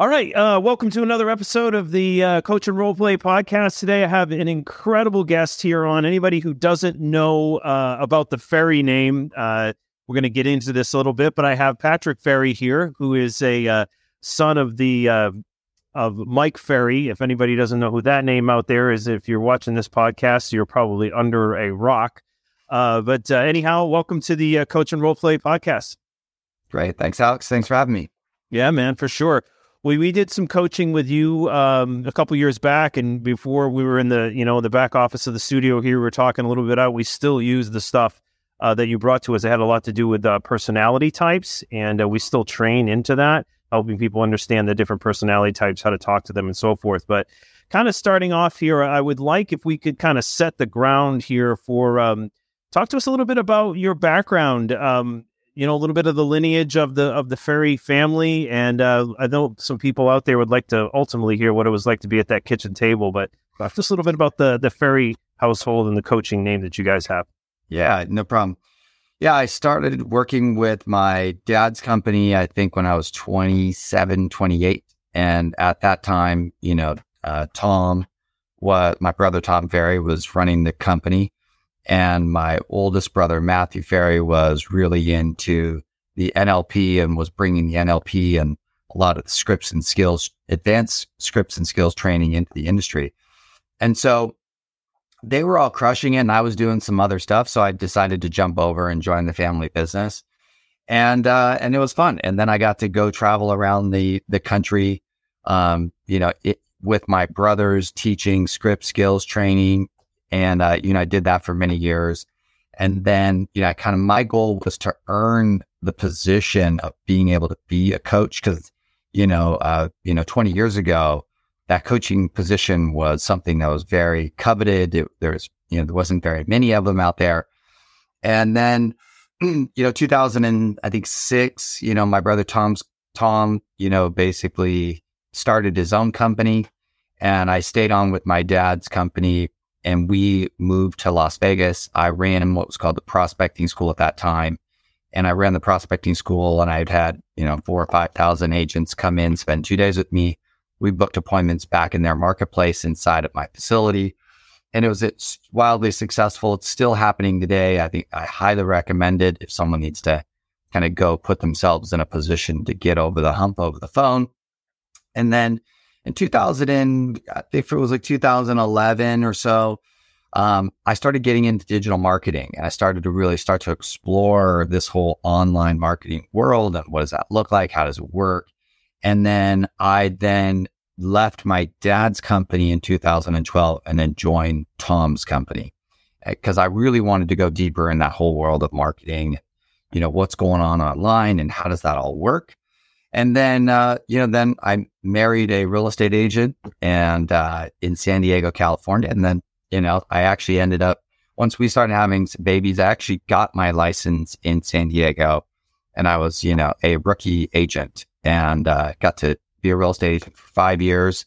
All right. Uh, welcome to another episode of the uh, Coach and Roleplay podcast. Today, I have an incredible guest here on. Anybody who doesn't know uh, about the Ferry name, uh, we're going to get into this a little bit, but I have Patrick Ferry here, who is a uh, son of the uh, of Mike Ferry. If anybody doesn't know who that name out there is, if you're watching this podcast, you're probably under a rock. but anyhow, welcome to the Coach and Roleplay podcast. Great. Thanks, Alex. Thanks for having me. Yeah, man, for sure we we did some coaching with you um, a couple years back, and before we were in the you know the back office of the studio here, we were talking a little bit out. We still use the stuff uh, that you brought to us. It had a lot to do with uh, personality types, and uh, we still train into that, helping people understand the different personality types, how to talk to them, and so forth. But kind of starting off here, I would like if we could kind of set the ground here for. Um, talk to us a little bit about your background. Um, you know a little bit of the lineage of the of the Ferry family, and uh, I know some people out there would like to ultimately hear what it was like to be at that kitchen table. But just a little bit about the the Ferry household and the coaching name that you guys have. Yeah, no problem. Yeah, I started working with my dad's company, I think when I was 27, 28. And at that time, you know, uh, Tom, what my brother Tom Ferry was running the company. And my oldest brother, Matthew Ferry, was really into the NLP and was bringing the NLP and a lot of the scripts and skills, advanced scripts and skills training into the industry. And so they were all crushing it and I was doing some other stuff. So I decided to jump over and join the family business. And, uh, and it was fun. And then I got to go travel around the, the country, um, you know, it, with my brothers teaching script skills training and, uh, you know, I did that for many years. And then, you know, kind of my goal was to earn the position of being able to be a coach. Cause, you know, uh, you know, 20 years ago, that coaching position was something that was very coveted. It, there's, you know, there wasn't very many of them out there. And then, you know, 2000 and I think six, you know, my brother Tom's Tom, you know, basically started his own company and I stayed on with my dad's company and we moved to Las Vegas. I ran what was called the prospecting school at that time. And I ran the prospecting school and I'd had, you know, four or 5,000 agents come in, spend two days with me. We booked appointments back in their marketplace inside of my facility. And it was it's wildly successful. It's still happening today. I think I highly recommend it if someone needs to kind of go put themselves in a position to get over the hump over the phone. And then in 2000 and I think it was like 2011 or so, um, I started getting into digital marketing and I started to really start to explore this whole online marketing world and what does that look like? How does it work? And then I then left my dad's company in 2012 and then joined Tom's company because eh, I really wanted to go deeper in that whole world of marketing, you know, what's going on online and how does that all work? And then, uh, you know, then I married a real estate agent and, uh, in San Diego, California. And then, you know, I actually ended up, once we started having babies, I actually got my license in San Diego and I was, you know, a rookie agent and, uh, got to be a real estate agent for five years.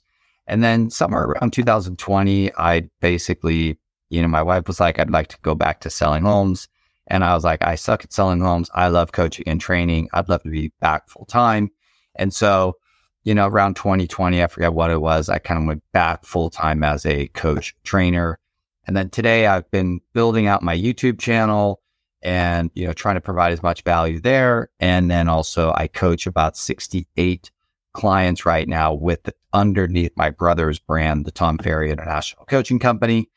And then somewhere around 2020, I basically, you know, my wife was like, I'd like to go back to selling homes. And I was like, I suck at selling homes. I love coaching and training. I'd love to be back full time. And so, you know, around 2020, I forget what it was, I kind of went back full time as a coach trainer. And then today I've been building out my YouTube channel and, you know, trying to provide as much value there. And then also I coach about 68 clients right now with underneath my brother's brand, the Tom Ferry International Coaching Company.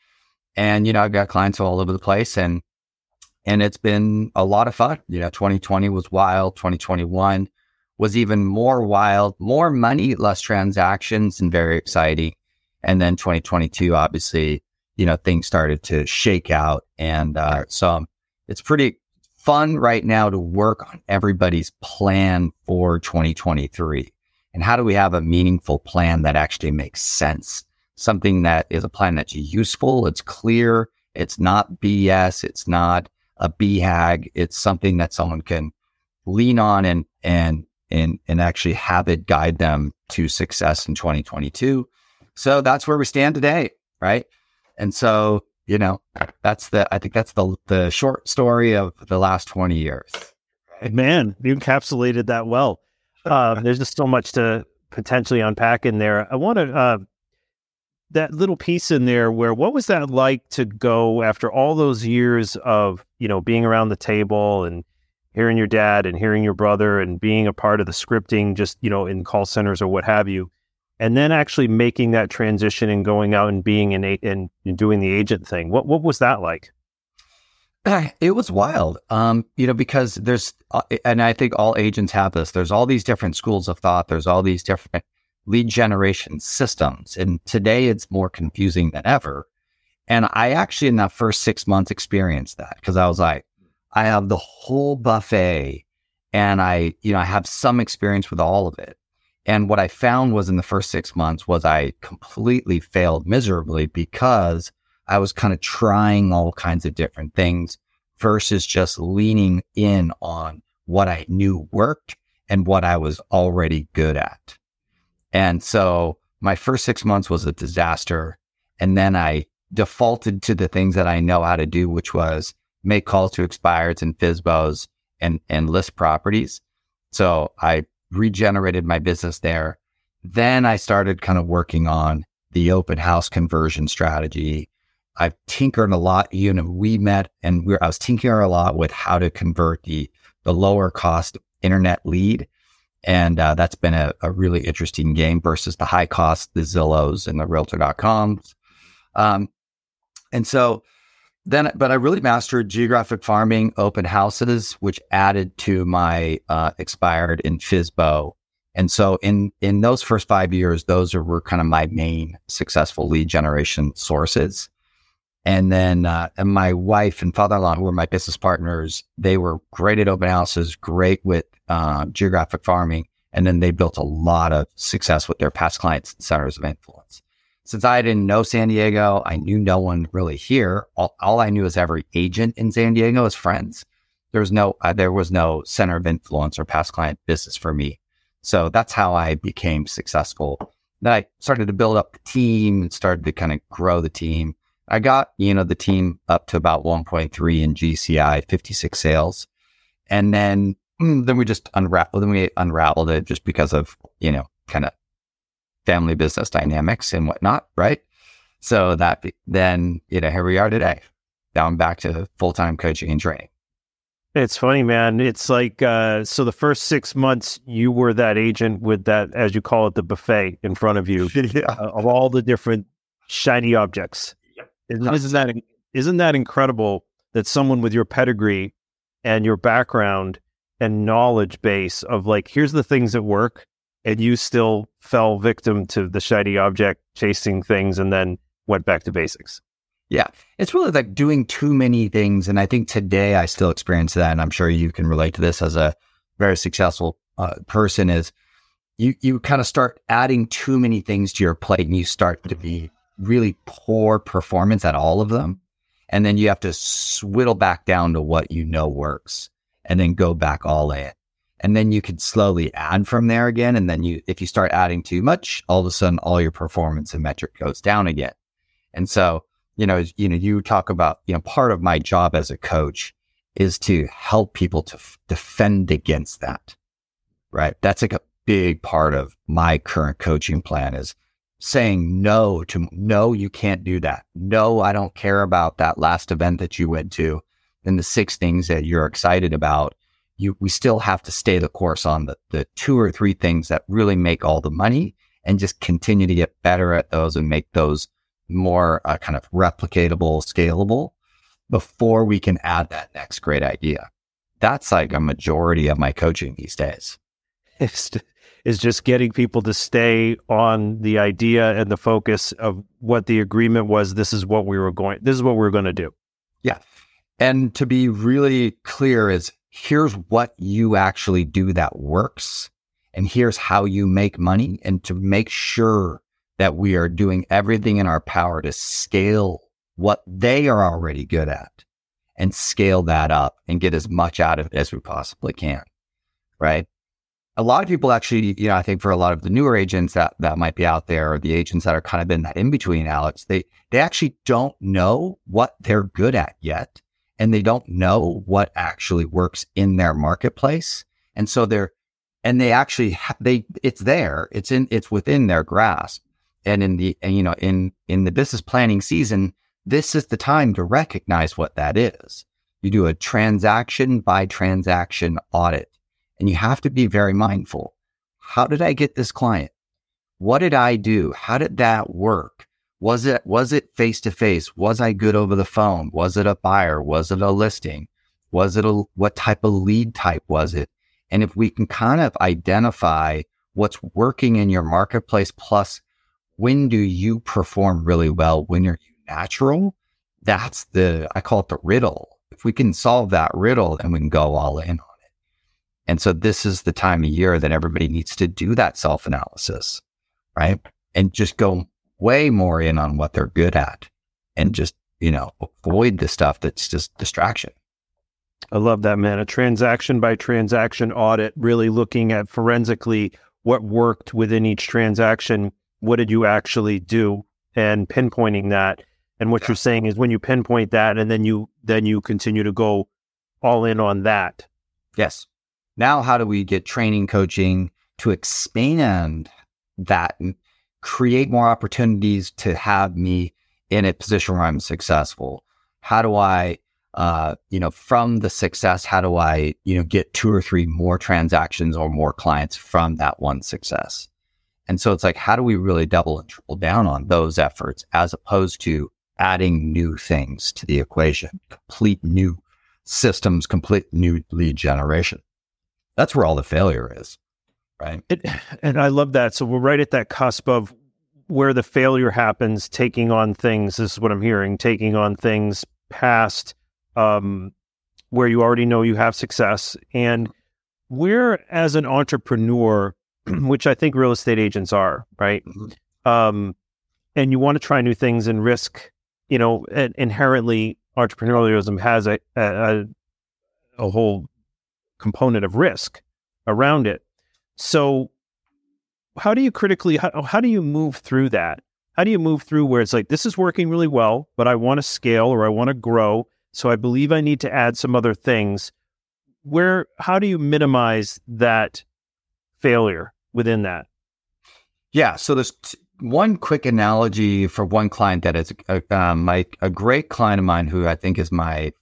And, you know, I've got clients all over the place and and it's been a lot of fun. You know, 2020 was wild. 2021 was even more wild, more money, less transactions, and very exciting. And then 2022, obviously, you know, things started to shake out. And uh, so it's pretty fun right now to work on everybody's plan for 2023. And how do we have a meaningful plan that actually makes sense? Something that is a plan that's useful, it's clear, it's not BS, it's not a BHAG. It's something that someone can lean on and, and, and, and actually have it guide them to success in 2022. So that's where we stand today. Right. And so, you know, that's the, I think that's the, the short story of the last 20 years. Man, you encapsulated that well. Uh, there's just so much to, potentially unpack in there. I want to uh, that little piece in there where what was that like to go after all those years of you know being around the table and hearing your dad and hearing your brother and being a part of the scripting just you know in call centers or what have you and then actually making that transition and going out and being an and doing the agent thing? What what was that like? It was wild. Um you know because there's uh, and i think all agents have this. There's all these different schools of thought. There's all these different lead generation systems. And today it's more confusing than ever. And I actually, in that first six months, experienced that because I was like, I have the whole buffet and I, you know, I have some experience with all of it. And what I found was in the first six months was I completely failed miserably because I was kind of trying all kinds of different things versus just leaning in on what I knew worked and what I was already good at. And so my first six months was a disaster. And then I defaulted to the things that I know how to do, which was make calls to expireds and FSBOs and, and list properties. So I regenerated my business there. Then I started kind of working on the open house conversion strategy. I've tinkered a lot. You know, we met and we I was tinkering a lot with how to convert the, the lower cost internet lead and uh, that's been a, a, really interesting game versus the high cost, the Zillows and the realtor.coms. Um, and so then, but I really mastered geographic farming, open houses, which added to my uh, expired in FSBO. And so in, in those first five years, those were kind of my main successful lead generation sources. And then uh, and my wife and father-in-law, who were my business partners, they were great at open houses, great with uh, geographic farming, and then they built a lot of success with their past clients and centers of influence. Since I didn't know San Diego, I knew no one really here. All, all I knew is every agent in San Diego is friends. There was no uh, there was no center of influence or past client business for me. So that's how I became successful. Then I started to build up the team and started to kind of grow the team I got, you know, the team up to about 1.3 in GCI, 56 sales. And then, mm, then we just unraveled, then we unraveled it just because of, you know, kind of family business dynamics and whatnot. Right. So that then, you know, here we are today, Now I'm back to full time coaching and training. It's funny, man. It's like, uh, so the first six months, you were that agent with that, as you call it, the buffet in front of you yeah. uh, of all the different shiny objects. Isn't, isn't that isn't that incredible that someone with your pedigree and your background and knowledge base of like here's the things that work and you still fell victim to the shiny object chasing things and then went back to basics. Yeah. It's really like doing too many things. And I think today I still experience that. And I'm sure you can relate to this as a very successful uh, person is you, you kind of start adding too many things to your plate and you start to be really poor performance at all of them. And then you have to whittle back down to what you know works and then go back all in. And then you can slowly add from there again. And then you, if you start adding too much, all of a sudden all your performance and metric goes down again. And so, you know, you know, you talk about, you know, part of my job as a coach is to help people to f- defend against that. Right. That's like a big part of my current coaching plan is saying no to no, you can't do that. No, I don't care about that last event that you went to and the six things that you're excited about. You, we still have to stay the course on the, the two or three things that really make all the money and just continue to get better at those and make those more uh, kind of replicatable, scalable before we can add that next great idea. That's like a majority of my coaching these days is just getting people to stay on the idea and the focus of what the agreement was. This is what we were going, this is what we we're going to do. Yeah. And to be really clear is here's what you actually do that works. And here's how you make money and to make sure that we are doing everything in our power to scale what they are already good at and scale that up and get as much out of it as we possibly can. Right a lot of people actually, you know, I think for a lot of the newer agents that, that might be out there, or the agents that are kind of in that in between, Alex, they, they actually don't know what they're good at yet. And they don't know what actually works in their marketplace. And so they're, and they actually ha- they it's there it's in it's within their grasp and in the and, you know in in the business planning season this is the time to recognize what that is you do a transaction by transaction audit and you have to be very mindful how did i get this client what did i do how did that work was it was it face to face was i good over the phone was it a buyer was it a listing was it a what type of lead type was it and if we can kind of identify what's working in your marketplace, plus when do you perform really well? When are you natural? That's the, I call it the riddle. If we can solve that riddle, then we can go all in. And so this is the time of year that everybody needs to do that self analysis, right? And just go way more in on what they're good at and just, you know, avoid the stuff that's just distraction. I love that, man. A transaction by transaction audit, really looking at forensically what worked within each transaction. What did you actually do? And pinpointing that. And what you're saying is when you pinpoint that and then you then you continue to go all in on that. Yes. Now how do we get training coaching to expand that and create more opportunities to have me in a position where I'm successful? How do I uh, you know, from the success, how do I, you know, get two or three more transactions or more clients from that one success? And so it's like, how do we really double and triple down on those efforts as opposed to adding new things to the equation, complete new systems, complete new lead generation? That's where all the failure is, right? It, and I love that. So we're right at that cusp of where the failure happens, taking on things. This is what I'm hearing, taking on things past um, where you already know you have success. And where, as an entrepreneur, which I think real estate agents are, right? Mm-hmm. Um, and you want to try new things and risk, you know, inherently entrepreneurialism has a, a, a whole component of risk around it. So, how do you critically, how, how do you move through that? How do you move through where it's like, this is working really well, but I want to scale or I want to grow so I believe I need to add some other things. Where, how do you minimize that failure within that? Yeah. So there's t- one quick analogy for one client that is a, uh, um, my, a great client of mine who I think is my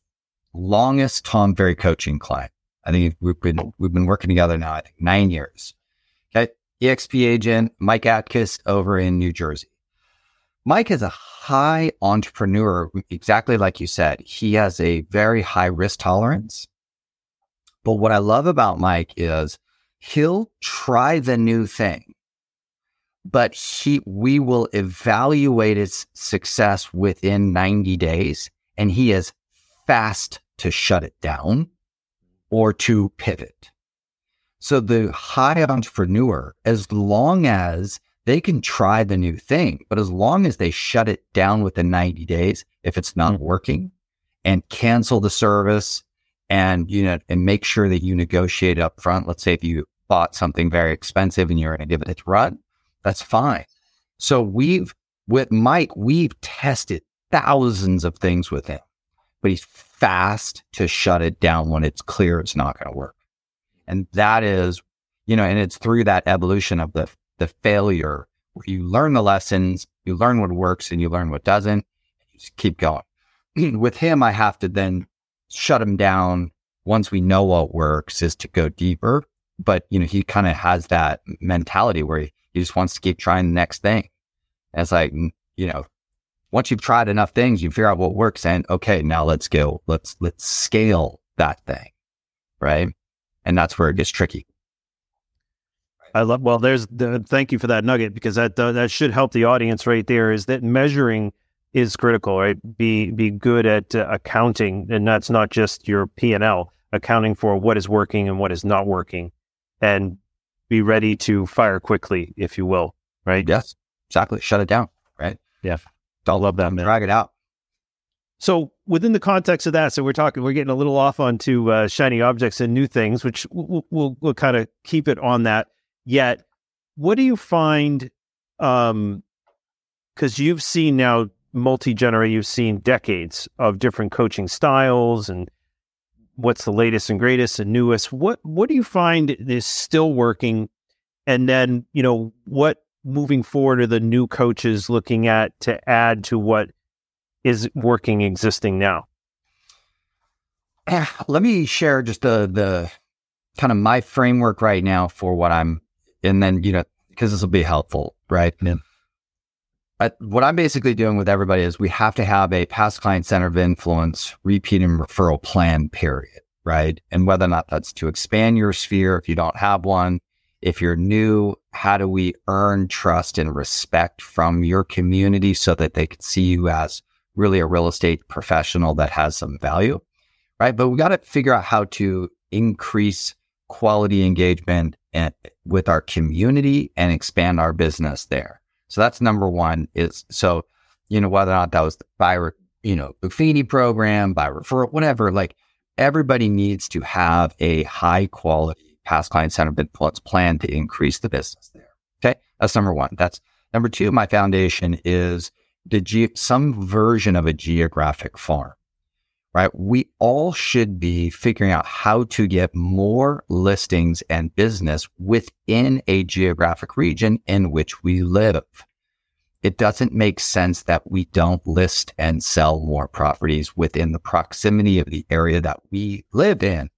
longest Tom Ferry coaching client. I think we've been, we've been working together now, I think nine years. Okay. EXP agent, Mike Atkiss over in New Jersey. Mike is a high entrepreneur, exactly like you said. He has a very high risk tolerance. But what I love about Mike is he'll try the new thing, but he, we will evaluate its success within 90 days and he is fast to shut it down or to pivot. So the high entrepreneur, as long as they can try the new thing, but as long as they shut it down within 90 days, if it's not mm-hmm. working and cancel the service and, you know, and make sure that you negotiate up front. Let's say if you bought something very expensive and you're going to give it a run, that's fine. So we've, with Mike, we've tested thousands of things with him, but he's fast to shut it down when it's clear it's not going to work. And that is, you know, and it's through that evolution of the the failure where you learn the lessons, you learn what works and you learn what doesn't. You just keep going. With him, I have to then shut him down once we know what works is to go deeper. But, you know, he kind of has that mentality where he, he just wants to keep trying the next thing. It's like, you know, once you've tried enough things, you figure out what works and okay, now let's go, let's, let's scale that thing. Right. And that's where it gets tricky. I love. Well, there's the thank you for that nugget because that that should help the audience right there. Is that measuring is critical, right? Be be good at uh, accounting, and that's not just your P and L accounting for what is working and what is not working, and be ready to fire quickly, if you will. Right? Yes, exactly. Shut it down. Right? Yeah. I love that man. Drag it out. So within the context of that, so we're talking, we're getting a little off onto uh, shiny objects and new things, which we'll, we'll, we'll kind of keep it on that. Yet, what do you find? Um, because you've seen now multi generate, you've seen decades of different coaching styles and what's the latest and greatest and newest. What what do you find is still working? And then, you know, what moving forward are the new coaches looking at to add to what is working existing now? Eh, let me share just the the kind of my framework right now for what I'm, and then you know because this will be helpful, right? Yeah. I, what I'm basically doing with everybody is we have to have a past client center of influence, repeat and referral plan, period, right? And whether or not that's to expand your sphere if you don't have one, if you're new, how do we earn trust and respect from your community so that they can see you as really a real estate professional that has some value, right? But we got to figure out how to increase quality engagement and, with our community and expand our business there. So that's number one is so, you know, whether or not that was by, you know, Buffini program, by referral, whatever, like everybody needs to have a high quality past client center influence plan to increase the business there. Okay. That's number one. That's number two. My foundation is the ge- some version of a geographic farm right? We all should be figuring out how to get more listings and business within a geographic region in which we live. It doesn't make sense that we don't list and sell more properties within the proximity of the area that we live in,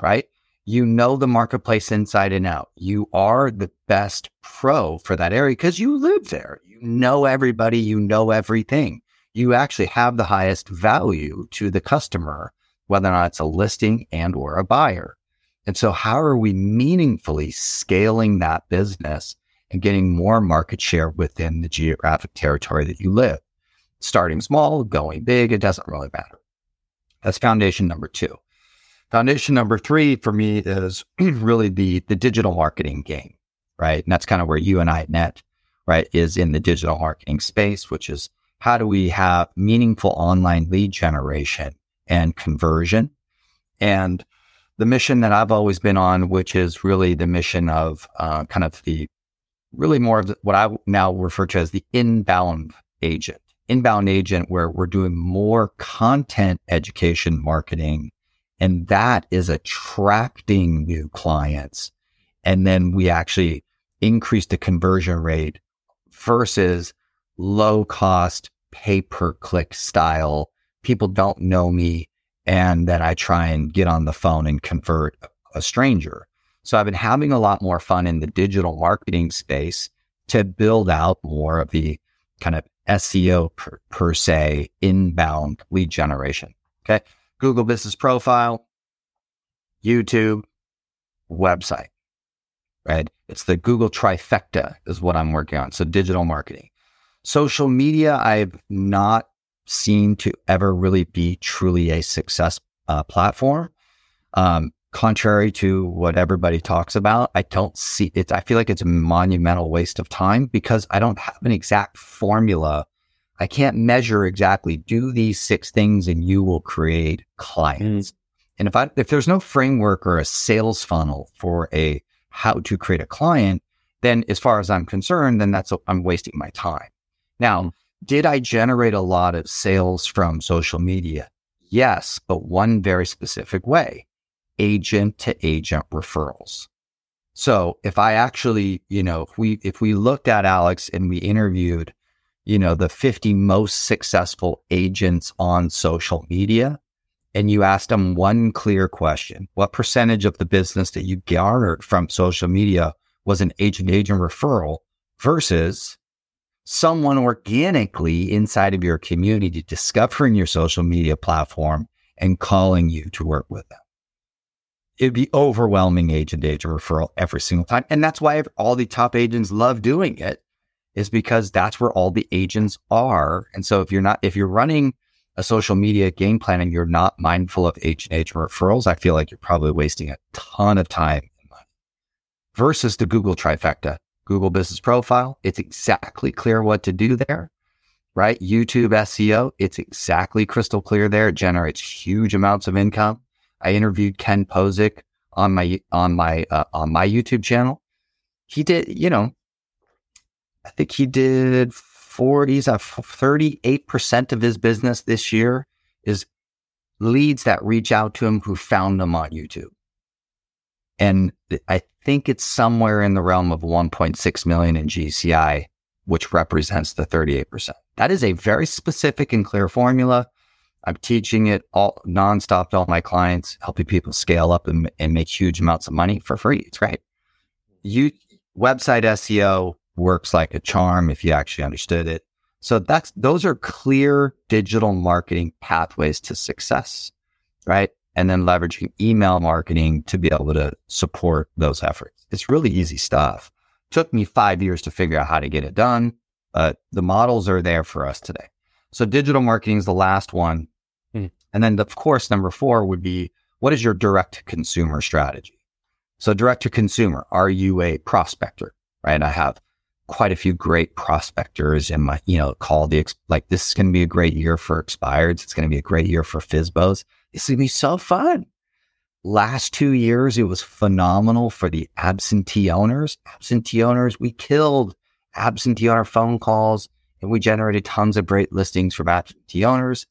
right? You know the marketplace inside and out. You are the best pro for that area because you live there. You know everybody. You know everything you actually have the highest value to the customer, whether or not it's a listing and or a buyer. And so how are we meaningfully scaling that business and getting more market share within the geographic territory that you live? Starting small, going big, it doesn't really matter. That's foundation number two. Foundation number three for me is really the, the digital marketing game, right? And that's kind of where you and I net, right, is in the digital marketing space, which is how do we have meaningful online lead generation and conversion? And the mission that I've always been on, which is really the mission of uh, kind of the really more of the, what I now refer to as the inbound agent, inbound agent, where we're doing more content education marketing. And that is attracting new clients. And then we actually increase the conversion rate versus low cost, pay per click style. People don't know me. And then I try and get on the phone and convert a stranger. So I've been having a lot more fun in the digital marketing space to build out more of the kind of SEO per, per se inbound lead generation. Okay. Google business profile, YouTube, website, right? It's the Google trifecta is what I'm working on. So digital marketing. Social media, I've not seen to ever really be truly a success uh, platform. Um, contrary to what everybody talks about, I don't see it. I feel like it's a monumental waste of time because I don't have an exact formula. I can't measure exactly do these six things and you will create clients. Mm. And if I, if there's no framework or a sales funnel for a how to create a client, then as far as I'm concerned, then that's, I'm wasting my time. Now, mm. did I generate a lot of sales from social media? Yes, but one very specific way agent to agent referrals. So if I actually, you know, if we, if we looked at Alex and we interviewed, you know, the 50 most successful agents on social media, and you asked them one clear question, what percentage of the business that you garnered from social media was an agent agent referral versus someone organically inside of your community discovering your social media platform and calling you to work with them. It'd be overwhelming agent agent referral every single time. And that's why all the top agents love doing it is because that's where all the agents are. And so if you're not, if you're running a social media game plan and you're not mindful of agent agent referrals, I feel like you're probably wasting a ton of time versus the Google trifecta. Google business profile. It's exactly clear what to do there, right? YouTube SEO. It's exactly crystal clear there. It generates huge amounts of income. I interviewed Ken Pozek on my, on my, uh, on my YouTube channel. He did, you know, I think he did 40s, uh, 38% of his business this year is leads that reach out to him who found them on YouTube. And I think it's somewhere in the realm of 1.6 million in GCI, which represents the 38%. That is a very specific and clear formula. I'm teaching it all nonstop to all my clients, helping people scale up and, and make huge amounts of money for free. It's great. You website SEO works like a charm if you actually understood it. So that's those are clear digital marketing pathways to success, right? And then leveraging email marketing to be able to support those efforts. It's really easy stuff. Took me five years to figure out how to get it done, but the models are there for us today. So digital marketing is the last one. Mm. And then of course, number four would be what is your direct consumer strategy? So direct to consumer, are you a prospector? Right. I have quite a few great prospectors in my, you know, call the, like, this is going to be a great year for expireds. It's going to be a great year for FSBOs. It's going to be so fun. Last two years, it was phenomenal for the absentee owners. Absentee owners, we killed absentee owner phone calls and we generated tons of great listings from absentee owners.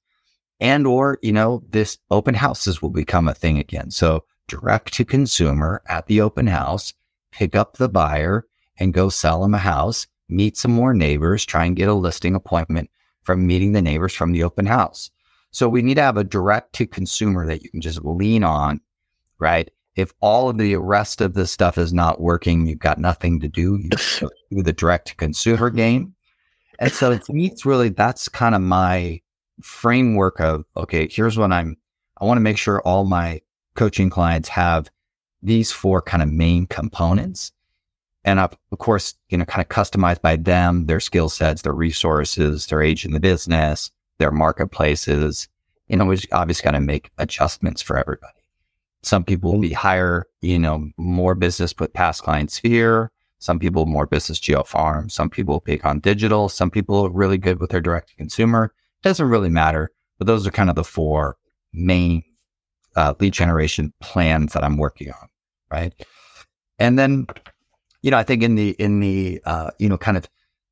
And or, you know, this open houses will become a thing again. So direct to consumer at the open house, pick up the buyer and go sell them a house, meet some more neighbors, try and get a listing appointment from meeting the neighbors from the open house. So we need to have a direct to consumer that you can just lean on, right? If all of the rest of this stuff is not working, you've got nothing to do. You do the direct to consumer game. And so to me, it's really, that's kind of my framework of, okay, here's what I'm, I want to make sure all my coaching clients have these four kind of main components and of course, you know, kind of customized by them, their skill sets, their resources, their age in the business, their marketplaces. You know, we obviously got to make adjustments for everybody. Some people will be higher, you know, more business with past clients here. Some people more business geo farm. Some people big on digital. Some people are really good with their direct to consumer. Doesn't really matter. But those are kind of the four main uh, lead generation plans that I'm working on. Right. And then you know, I think in the, in the, uh, you know, kind of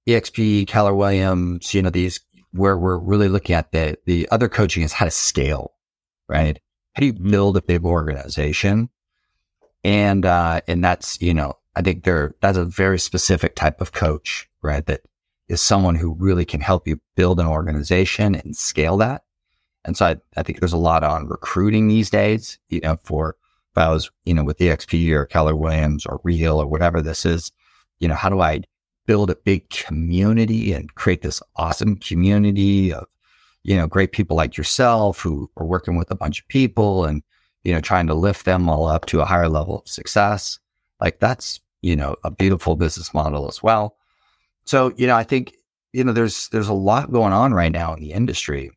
EXP, Keller Williams, you know, these where we're really looking at the, the other coaching is how to scale, right? How do you mm-hmm. build a big organization? And, uh, and that's, you know, I think there, that's a very specific type of coach, right? That is someone who really can help you build an organization and scale that. And so I, I think there's a lot on recruiting these days, you know, for if I was, you know, with EXP or Keller Williams or Real or whatever this is, you know, how do I build a big community and create this awesome community of, you know, great people like yourself who are working with a bunch of people and, you know, trying to lift them all up to a higher level of success. Like that's, you know, a beautiful business model as well. So, you know, I think, you know, there's, there's a lot going on right now in the industry.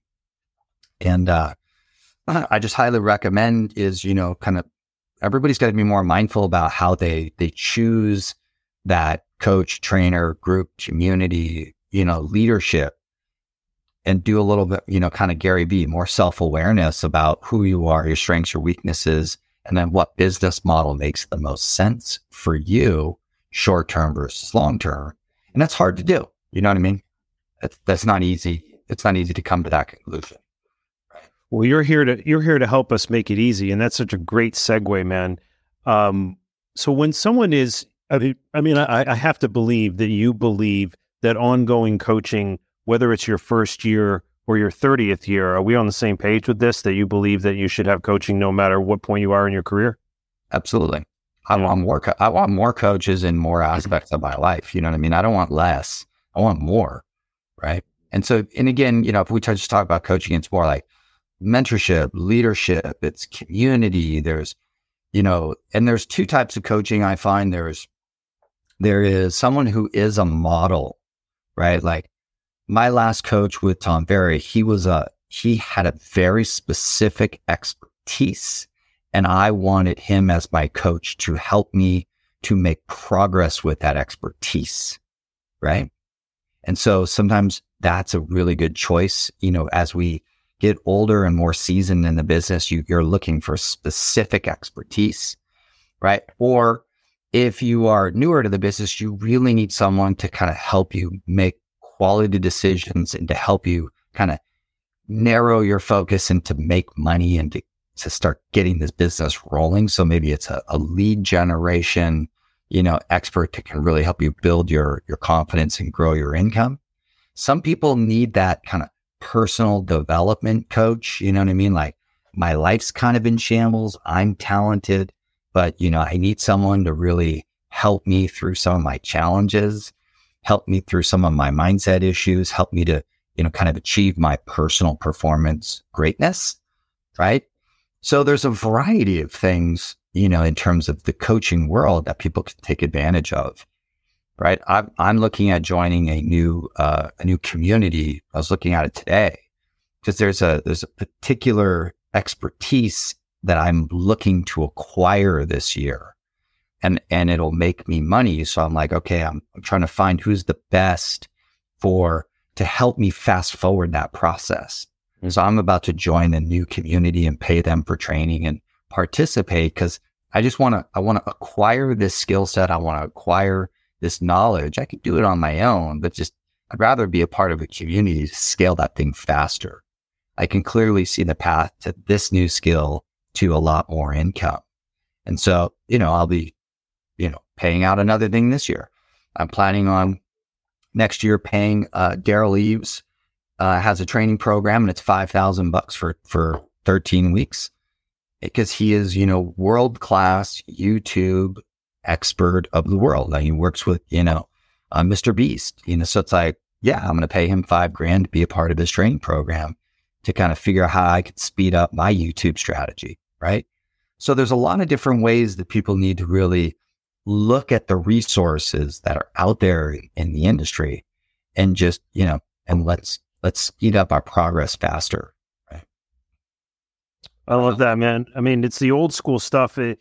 And, uh, I just highly recommend is, you know, kind of everybody's got to be more mindful about how they they choose that coach, trainer, group, community, you know, leadership and do a little bit, you know, kind of Gary Vee, more self awareness about who you are, your strengths, your weaknesses, and then what business model makes the most sense for you short term versus long term. And that's hard to do. You know what I mean? That's, that's not easy. It's not easy to come to that conclusion. Well, you're here to you're here to help us make it easy, and that's such a great segue, man. Um, so when someone is, I mean, I, mean I, I have to believe that you believe that ongoing coaching, whether it's your first year or your 30th year, are we on the same page with this? That you believe that you should have coaching no matter what point you are in your career? Absolutely. I want more. Co- I want more coaches in more aspects of my life. You know what I mean? I don't want less. I want more. Right. And so, and again, you know, if we just talk about coaching, it's more like mentorship, leadership, it's community. There's, you know, and there's two types of coaching I find there's, there is someone who is a model, right? Like my last coach with Tom Ferry, he was a, he had a very specific expertise and I wanted him as my coach to help me to make progress with that expertise. Right. And so sometimes that's a really good choice, you know, as we get older and more seasoned in the business, you, you're looking for specific expertise, right? Or if you are newer to the business, you really need someone to kind of help you make quality decisions and to help you kind of narrow your focus and to make money and to, to start getting this business rolling. So maybe it's a, a lead generation, you know, expert that can really help you build your, your confidence and grow your income. Some people need that kind of personal development coach. You know what I mean? Like my life's kind of in shambles. I'm talented, but you know, I need someone to really help me through some of my challenges, help me through some of my mindset issues, help me to, you know, kind of achieve my personal performance greatness. Right. So there's a variety of things, you know, in terms of the coaching world that people can take advantage of. Right. I'm, I'm looking at joining a new, uh, a new community. I was looking at it today because there's a, there's a particular expertise that I'm looking to acquire this year. And, and it'll make me money. So I'm like, okay, I'm, I'm trying to find who's the best for to help me fast forward that process. And so I'm about to join a new community and pay them for training and participate because I just want to, I want to acquire this skill set. I want to acquire this knowledge. I could do it on my own, but just I'd rather be a part of a community to scale that thing faster. I can clearly see the path to this new skill to a lot more income. And so, you know, I'll be, you know, paying out another thing this year. I'm planning on next year paying, uh, Derral Eves, uh, has a training program and it's 5,000 bucks for, for 13 weeks because he is, you know, world class YouTube expert of the world. Like he works with, you know, uh, Mr. Beast, you know, so it's like, yeah, I'm going to pay him five grand to be a part of his training program to kind of figure out how I could speed up my YouTube strategy. Right. So there's a lot of different ways that people need to really look at the resources that are out there in the industry and just, you know, and let's, let's speed up our progress faster. Right. I love that, man. I mean, it's the old school stuff. It,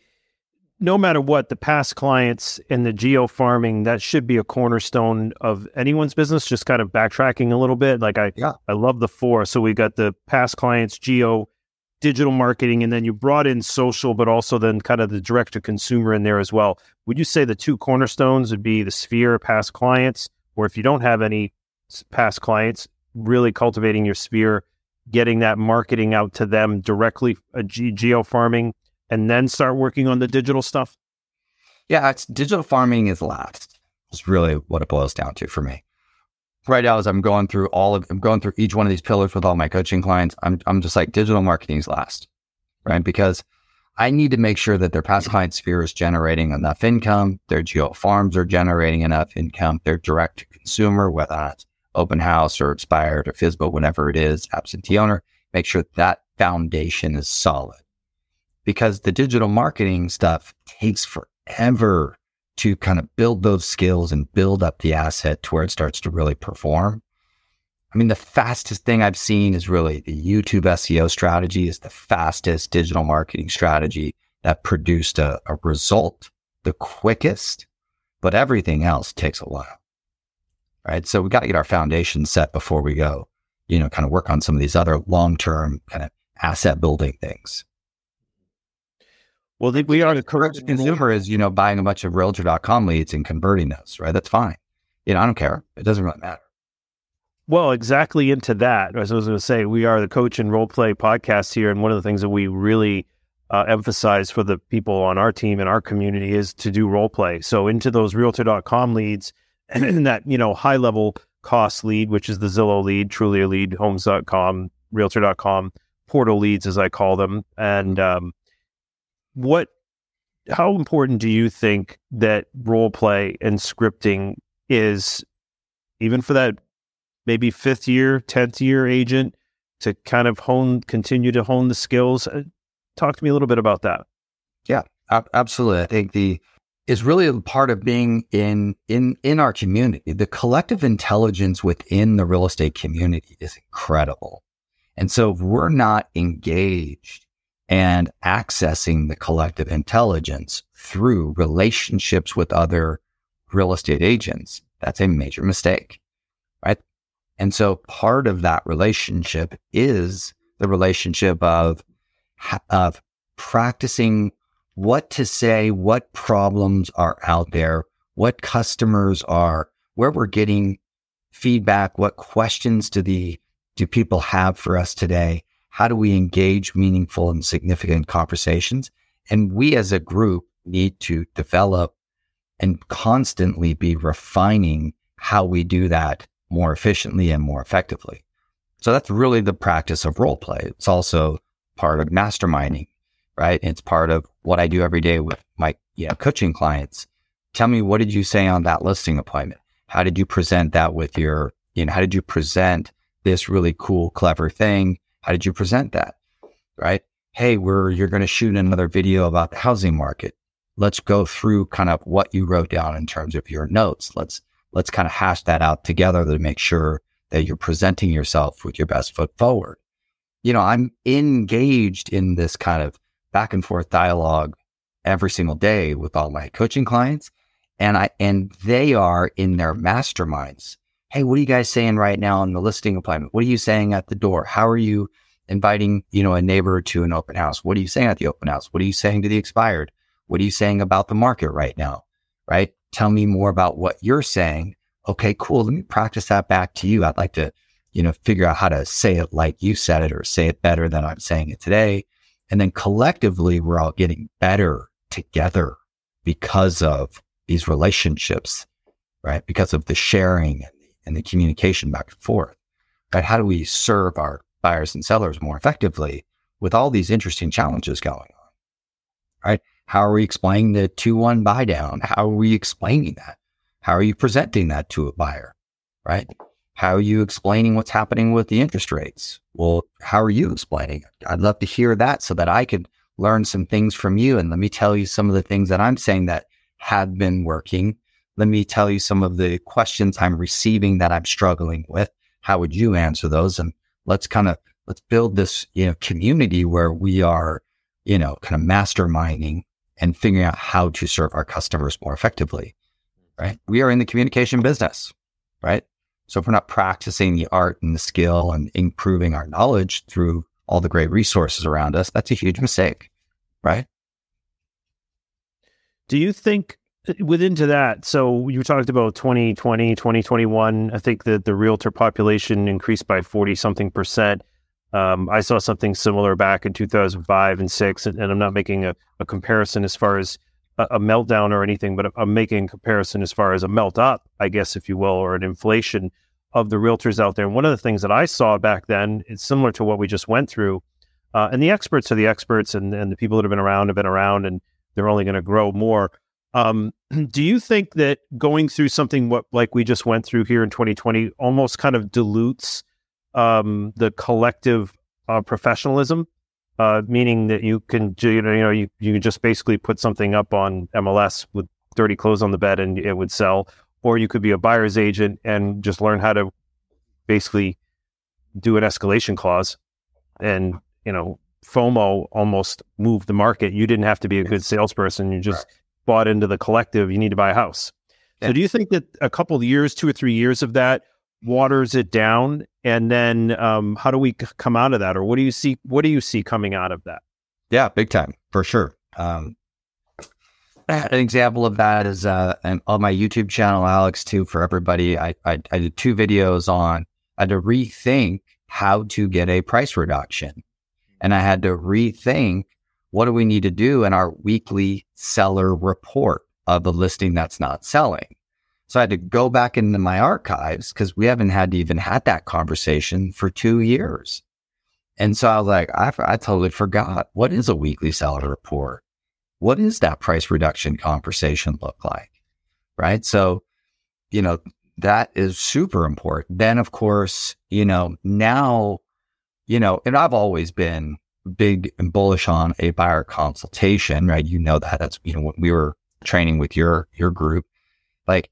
no matter what, the past clients and the geo farming, that should be a cornerstone of anyone's business. Just kind of backtracking a little bit. Like I, yeah. I love the four. So we got the past clients, geo, digital marketing, and then you brought in social, but also then kind of the direct to consumer in there as well. Would you say the two cornerstones would be the sphere past clients, or if you don't have any past clients, really cultivating your sphere, getting that marketing out to them directly, uh, a geo farming and then start working on the digital stuff? Yeah, it's digital farming is last. It's really what it boils down to for me. Right now, as I'm going through all of, I'm going through each one of these pillars with all my coaching clients. I'm, I'm just like digital marketing is last, right? Because I need to make sure that their past client sphere is generating enough income. Their geo farms are generating enough income. Their direct to consumer, whether that's open house or expired or FSBO, whatever it is, absentee owner, make sure that foundation is solid because the digital marketing stuff takes forever to kind of build those skills and build up the asset to where it starts to really perform. I mean, the fastest thing I've seen is really the YouTube SEO strategy is the fastest digital marketing strategy that produced a, a result the quickest, but everything else takes a while. Right. So we got to get our foundation set before we go, you know, kind of work on some of these other long term kind of asset building things. Well, we are the correct consumer is, you know, buying a bunch of realtor.com leads and converting those, right? That's fine. You know, I don't care. It doesn't really matter. Well, exactly into that. As I was going to say, we are the coach and role play podcast here. And one of the things that we really uh, emphasize for the people on our team and our community is to do role play. So into those realtor.com leads and that, you know, high level cost lead, which is the Zillow lead, Trulia lead, homes.com, realtor.com, portal leads, as I call them. And, um, what how important do you think that role play and scripting is even for that maybe fifth year 10th year agent to kind of hone continue to hone the skills? Uh, talk to me a little bit about that. Yeah absolutely. I think the is really a part of being in in in our community. The collective intelligence within the real estate community is incredible. And so if we're not engaged and accessing the collective intelligence through relationships with other real estate agents. That's a major mistake, right? And so part of that relationship is the relationship of, of practicing what to say, what problems are out there, what customers are, where we're getting feedback, what questions do the do people have for us today? How do we engage meaningful and significant conversations? And we as a group need to develop and constantly be refining how we do that more efficiently and more effectively. So that's really the practice of role play. It's also part of masterminding, right? It's part of what I do every day with my you know, coaching clients. Tell me, what did you say on that listing appointment? How did you present that with your, you know, how did you present this really cool, clever thing? How did you present that? Right? Hey, we're, you're going to shoot another video about the housing market. Let's go through kind of what you wrote down in terms of your notes. Let's, let's kind of hash that out together to make sure that you're presenting yourself with your best foot forward. You know, I'm engaged in this kind of back and forth dialogue every single day with all my coaching clients. And I, and they are in their masterminds. Hey, what are you guys saying right now on the listing appointment? What are you saying at the door? How are you inviting, you know, a neighbor to an open house? What are you saying at the open house? What are you saying to the expired? What are you saying about the market right now? Right? Tell me more about what you're saying. Okay, cool. Let me practice that back to you. I'd like to, you know, figure out how to say it like you said it or say it better than I'm saying it today. And then collectively, we're all getting better together because of these relationships, right? Because of the sharing and the, communication back and forth, right? How do we serve our buyers and sellers more effectively with all these interesting challenges going on, right? How are we explaining the 2-1 buy down? How are we explaining that? How are you presenting that to a buyer, right? How are you explaining what's happening with the interest rates? Well, how are you explaining? I'd love to hear that so that I could learn some things from you. And let me tell you some of the things that I'm saying that have been working. Let me tell you some of the questions I'm receiving that I'm struggling with. How would you answer those? And let's kind of, let's build this, you know, community where we are, you know, kind of masterminding and figuring out how to serve our customers more effectively, right? We are in the communication business, right? So if we're not practicing the art and the skill and improving our knowledge through all the great resources around us, that's a huge mistake, right? Do you think within to that, so you talked about 2020, 2021, I think that the realtor population increased by 40 something percent. Um, I saw something similar back in 2005 and six, and, and I'm not making a, a, comparison as far as a, a, meltdown or anything, but I'm making a comparison as far as a melt up, I guess, if you will, or an inflation of the realtors out there. And one of the things that I saw back then is similar to what we just went through. Uh, and the experts are the experts, and, and the people that have been around have been around, and they're only going to grow more. Um, do you think that going through something what like we just went through here in 2020 almost kind of dilutes um, the collective uh, professionalism? Uh, meaning that you can you know you know you, you can just basically put something up on MLS with dirty clothes on the bed and it would sell, or you could be a buyer's agent and just learn how to basically do an escalation clause and you know FOMO almost moved the market. You didn't have to be a good salesperson. You just. Bought into the collective. You need to buy a house. Yeah. So do you think that a couple of years, two or three years of that waters it down? And then um, how do we c- come out of that? Or what do you see? What do you see coming out of that? Yeah, big time for sure. Um, an example of that is uh, on my YouTube channel, Alex, too, for everybody. I, I, I did two videos on I had to rethink how to get a price reduction and I had to rethink what do we need to do in our weekly seller report of the listing that's not selling. So I had to go back into my archives because we haven't had even had that conversation for two years. And so I was like, I, I totally forgot. What is a weekly seller report? What is that price reduction conversation look like? Right. So, you know, that is super important. Then, of course, you know, now you know, and I've always been big and bullish on a buyer consultation, right? You know that that's, you know, when we were training with your, your group, like,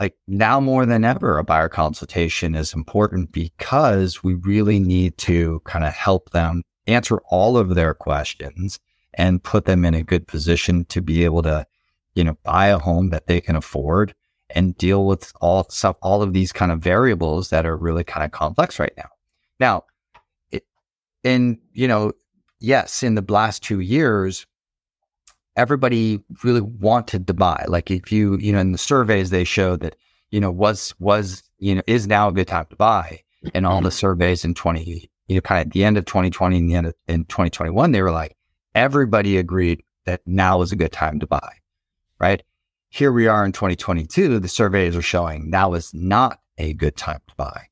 like now more than ever, a buyer consultation is important because we really need to kind of help them answer all of their questions and put them in a good position to be able to, you know, buy a home that they can afford and deal with all stuff, all of these kind of variables that are really kind of complex right now. Now, and, you know, yes, in the last two years, everybody really wanted to buy. Like if you, you know, in the surveys, they showed that, you know, was, was, you know, is now a good time to buy. And all the surveys in 20, you know, kind of at the end of 2020 and the end of in 2021, they were like, everybody agreed that now is a good time to buy, right? Here we are in 2022. The surveys are showing now is not a good time to buy.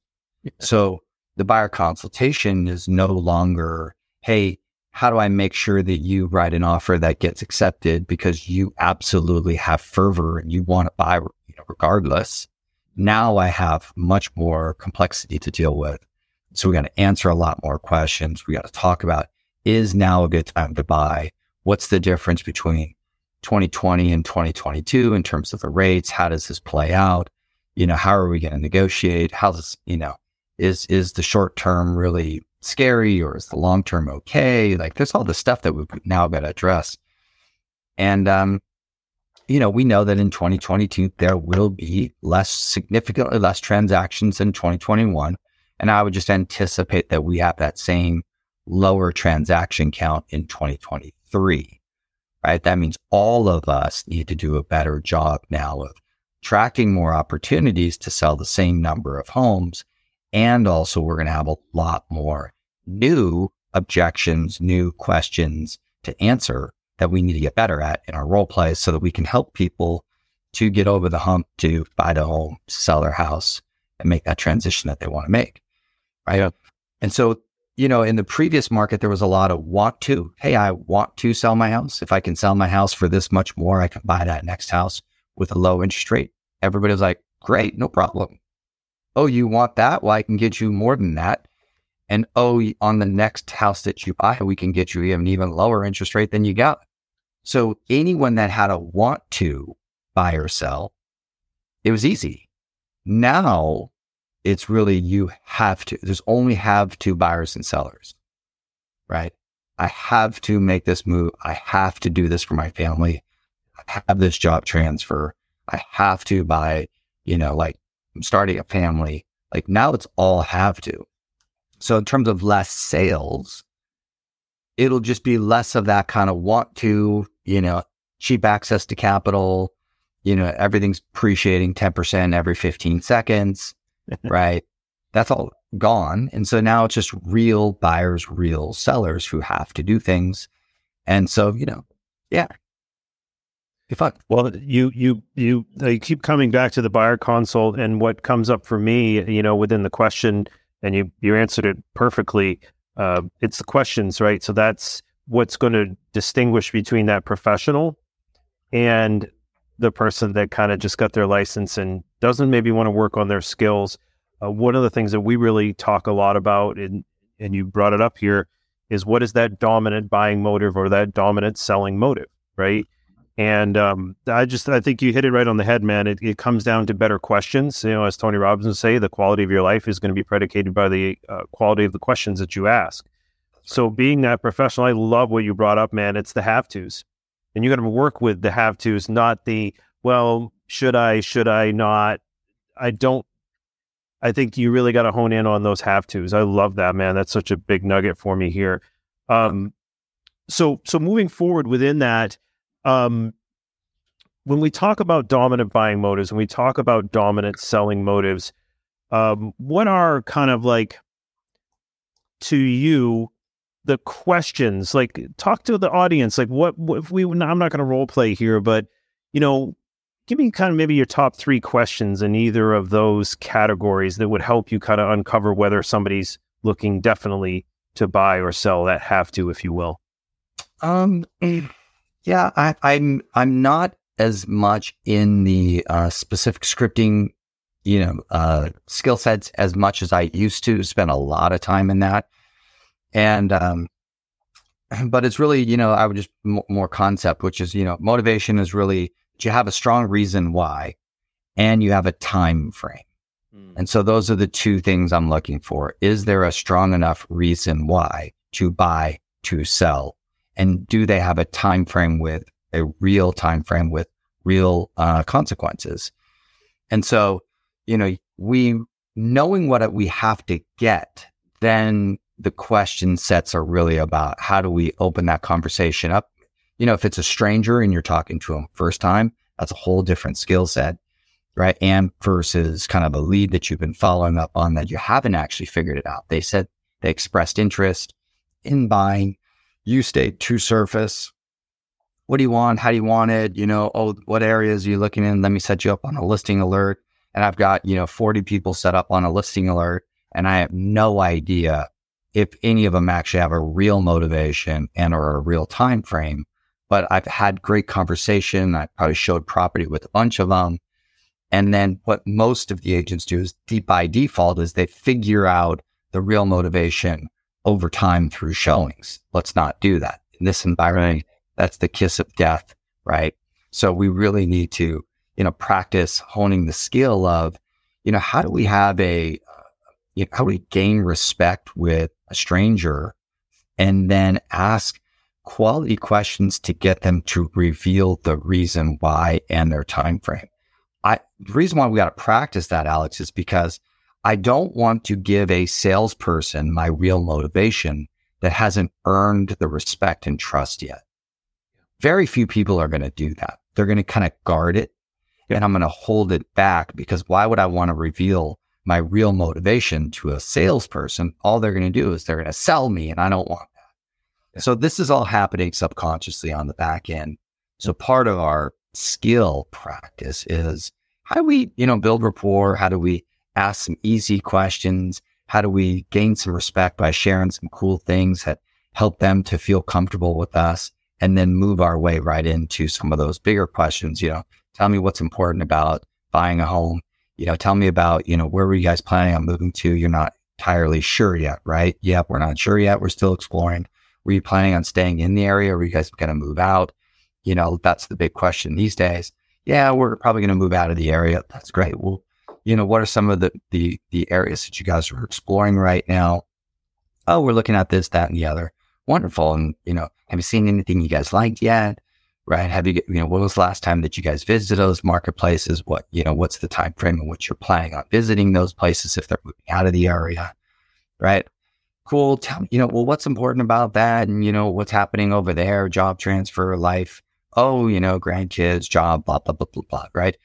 So the buyer consultation is no longer, Hey, how do I make sure that you write an offer that gets accepted because you absolutely have fervor and you want to buy you know, regardless? Now I have much more complexity to deal with. So we got to answer a lot more questions. We got to talk about is now a good time to buy? What's the difference between 2020 and 2022 in terms of the rates? How does this play out? You know, how are we going to negotiate? How does, you know, is, is the short term really scary or is the long term okay? Like there's all the stuff that we've now got to address. And, um, you know, we know that in 2022, there will be less, significantly less transactions in 2021. And I would just anticipate that we have that same lower transaction count in 2023, right? That means all of us need to do a better job now of tracking more opportunities to sell the same number of homes and also we're going to have a lot more new objections, new questions to answer that we need to get better at in our role plays so that we can help people to get over the hump to buy the home, sell their house and make that transition that they want to make. Right. Yeah. And so, you know, in the previous market, there was a lot of want to, Hey, I want to sell my house. If I can sell my house for this much more, I can buy that next house with a low interest rate. Everybody was like, great, no problem. Oh, you want that? Well, I can get you more than that. And oh, on the next house that you buy, we can get you an even lower interest rate than you got. So anyone that had a want to buy or sell, it was easy. Now it's really you have to, there's only have two buyers and sellers, right? I have to make this move. I have to do this for my family. I have this job transfer. I have to buy, you know, like I'm starting a family. Like now it's all have to. So in terms of less sales, it'll just be less of that kind of want to, you know, cheap access to capital. You know, everything's appreciating 10% every 15 seconds, right? That's all gone. And so now it's just real buyers, real sellers who have to do things. And so, you know, yeah, fun. Well, you you you you keep coming back to the buyer consult, and what comes up for me, you know, within the question, and you you answered it perfectly. Uh, it's the questions, right? So that's what's going to distinguish between that professional and the person that kind of just got their license and doesn't maybe want to work on their skills. Uh, one of the things that we really talk a lot about, and and you brought it up here, is what is that dominant buying motive or that dominant selling motive, right? And um, I just I think you hit it right on the head, man. It, it comes down to better questions. You know, as Tony Robbins would say, the quality of your life is going to be predicated by the uh, quality of the questions that you ask. So, being that professional, I love what you brought up, man. It's the have tos, and you got to work with the have tos, not the well. Should I? Should I not? I don't. I think you really got to hone in on those have tos. I love that, man. That's such a big nugget for me here. Um, so, so moving forward within that um, when we talk about dominant buying motives and we talk about dominant selling motives, um, what are kind of like to you the questions? Like, talk to the audience. Like, what, what if we? I'm not going to role play here, but you know, give me kind of maybe your top three questions in either of those categories that would help you kind of uncover whether somebody's looking definitely to buy or sell that have to, if you will. Um. Yeah, I, I'm I'm not as much in the uh, specific scripting, you know, uh, skill sets as much as I used to. Spend a lot of time in that, and um, but it's really, you know, I would just m- more concept, which is, you know, motivation is really you have a strong reason why, and you have a time frame. Mm. And so those are the two things I'm looking for. Is there a strong enough reason why to buy, to sell, and do they have a time frame with a real time frame with real uh, consequences? And so, you know, we knowing what we have to get, then the question sets are really about how do we open that conversation up? You know, if it's a stranger and you're talking to them first time, that's a whole different skill set. right? And versus kind of a lead that you've been following up on that you haven't actually figured it out. They said they expressed interest in buying. You stayed to surface. What do you want? How do you want it? You know, oh, what areas are you looking in? Let me set you up on a listing alert. And I've got, you know, 40 people set up on a listing alert and I have no idea if any of them actually have a real motivation and or a real time frame. But I've had great conversation. I probably showed property with a bunch of them. And then what most of the agents do is deep by default is they figure out the real motivation over time through showings. Let's not do that in this environment. That's the kiss of death, right? So we really need to, you know, practice honing the skill of, you know, how do we have a, uh, you know, how do we gain respect with a stranger and then ask quality questions to get them to reveal the reason why and their time frame. I the reason why we got to practice that, Alex, is because I don't want to give a salesperson my real motivation that hasn't earned the respect and trust yet. Very few people are going to do that. They're going to kind of guard it and I'm going to hold it back because why would I want to reveal my real motivation to a salesperson? All they're going to do is they're going to sell me and I don't want that. Yeah. So this is all happening subconsciously on the back end. So part of our skill practice is how do we, you know, build rapport? How do we ask some easy questions? How do we gain some respect by sharing some cool things that help them to feel comfortable with us and then move our way right into some of those bigger questions? You know, tell me what's important about buying a home. You know, tell me about, you know, where were you guys planning on moving to? You're not entirely sure yet, right? Yep. We're not sure yet. We're still exploring. Were you planning on staying in the area? Were you guys going to move out? You know, that's the big question these days. Yeah, we're probably going to move out of the area. That's great. Well, you know, what are some of the, the, the areas that you guys are exploring right now? Oh, we're looking at this, that, and the other. Wonderful. And, you know, have you seen anything you guys liked yet? Right. Have you, you know, what was the last time that you guys visited those marketplaces? What, you know, what's the time frame in which you're planning on visiting those places if they're moving out of the area? Right. Cool. Tell me, you know, well, what's important about that? And, you know, what's happening over there? Job transfer, life oh, you know, grandkids, job, blah, blah, blah, blah, blah, right?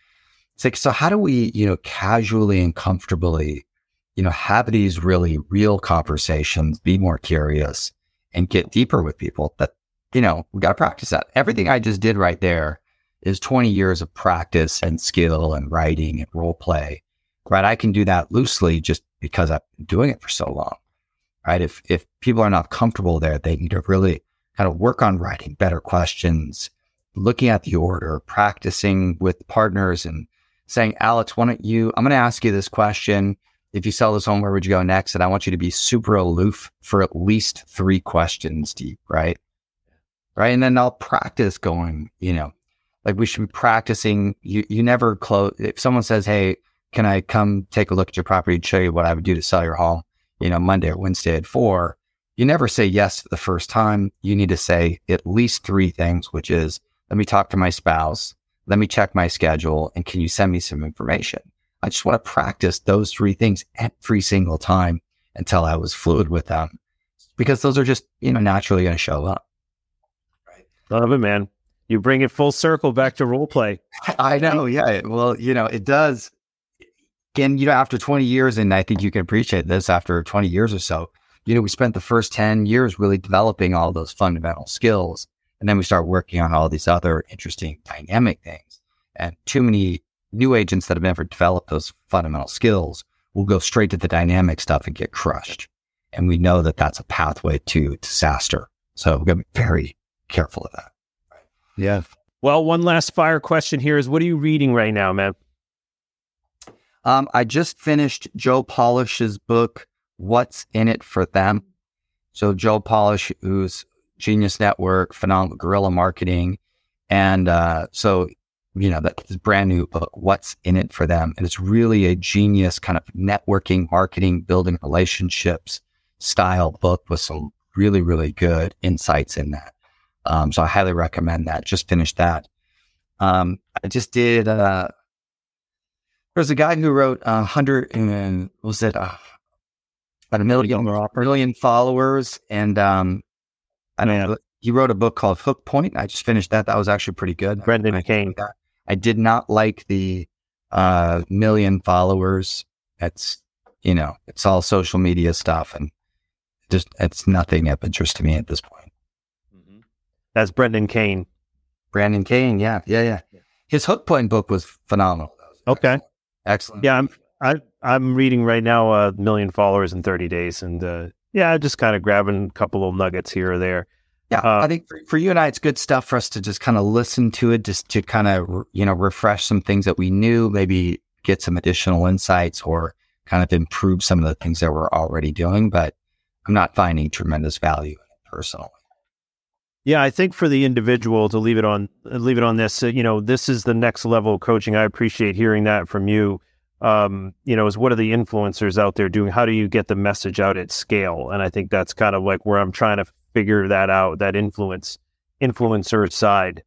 It's like, so how do we, you know, casually and comfortably, you know, have these really real conversations, be more curious and get deeper with people that, you know, we got to practice that. Everything I just did right there is 20 years of practice and skill and writing and role play, right? I can do that loosely just because I've been doing it for so long, right? If, if people are not comfortable there, they need to really kind of work on writing better questions, looking at the order, practicing with partners and saying, Alex, why don't you, I'm going to ask you this question. If you sell this home, where would you go next? And I want you to be super aloof for at least three questions deep, right? Right. And then I'll practice going, you know, like we should be practicing. You, you never close. If someone says, Hey, can I come take a look at your property and show you what I would do to sell your home, you know, Monday or Wednesday at four, you never say yes the first time. You need to say at least three things, which is, let me talk to my spouse. Let me check my schedule. And can you send me some information? I just want to practice those three things every single time until I was fluid with them because those are just, you know, naturally going to show up. Right. Love it, man. You bring it full circle back to role play. I know. Yeah. Well, you know, it does. And, you know, after 20 years, and I think you can appreciate this after 20 years or so, you know, we spent the first 10 years really developing all those fundamental skills. And then we start working on all these other interesting dynamic things. And too many new agents that have never developed those fundamental skills will go straight to the dynamic stuff and get crushed. And we know that that's a pathway to disaster. So we're going to be very careful of that. Yeah. Well, one last fire question here is what are you reading right now, man? Um, I just finished Joe Polish's book, What's in It for Them. So Joe Polish, who's Genius Network, phenomenal guerrilla marketing. And uh, so, you know, that's brand new book, What's in It for Them? And it's really a genius kind of networking, marketing, building relationships style book with some really, really good insights in that. Um, so I highly recommend that. Just finished that. Um, I just did, uh, there's a guy who wrote a hundred and was it, uh, about a million, million followers. And, um, I mean, he wrote a book called Hook Point. I just finished that. That was actually pretty good. Brendan Kane. I did not like the uh, million followers. It's, you know, it's all social media stuff and just, it's nothing of interest to me at this point. Mm-hmm. That's Brendan Kane. Brandon Kane. Yeah. Yeah. Yeah. His hook point book was phenomenal. Was okay. Excellent. excellent. Yeah. I'm, I, I'm reading right now a million followers in 30 days and, uh, yeah, just kind of grabbing a couple of nuggets here or there. Yeah, uh, I think for, for, you and I, it's good stuff for us to just kind of listen to it, just to kind of you know refresh some things that we knew, maybe get some additional insights, or kind of improve some of the things that we're already doing. But I'm not finding tremendous value in it personally. Yeah, I think for the individual to leave it on leave it on this, uh, you know, this is the next level of coaching. I appreciate hearing that from you. Um, you know, is what are the influencers out there doing? How do you get the message out at scale? And I think that's kind of like where I'm trying to figure that out, that influence, influencer side.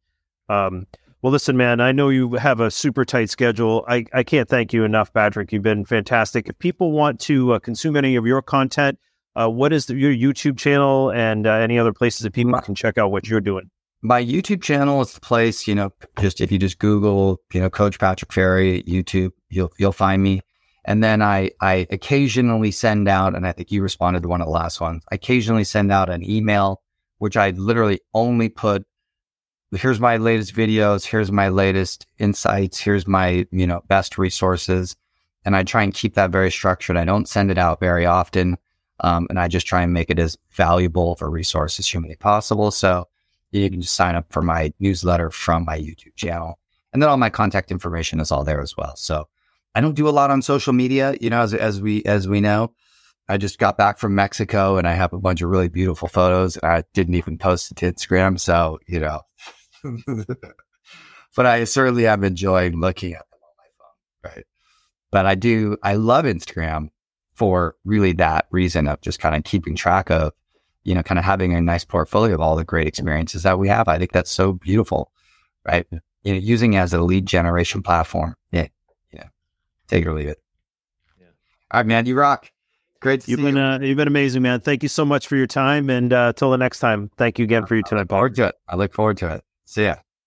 Um, well, listen, man, I know you have a super tight schedule. I, I can't thank you enough, Patrick. You've been fantastic. If people want to uh, consume any of your content, uh, what is the, your YouTube channel and uh, any other places that people can check out what you're doing? My YouTube channel is the place, you know, just if you just Google, you know, Coach Patrick Ferry, YouTube, you'll, you'll find me. And then I, I occasionally send out, and I think you responded to one of the last ones. I occasionally send out an email, which I literally only put, here's my latest videos. Here's my latest insights. Here's my, you know, best resources. And I try and keep that very structured. I don't send it out very often. Um, and I just try and make it as valuable of a resource as humanly possible. So you can just sign up for my newsletter from my YouTube channel. And then all my contact information is all there as well. So I don't do a lot on social media, you know, as, as we, as we know. I just got back from Mexico and I have a bunch of really beautiful photos and I didn't even post it to Instagram. So, you know, but I certainly am enjoying looking at them on my phone. Right. But I do, I love Instagram for really that reason of just kind of keeping track of, you know, kind of having a nice portfolio of all the great experiences that we have. I think that's so beautiful. Right. You know, using as a lead generation platform. Yeah. Yeah. Take it or leave it. Yeah. All right, man. You rock. Great you've been, you. Uh, you've been amazing, man. Thank you so much for your time. And uh, till the next time, thank you again for your time. I look forward to it. I look forward to it. See ya.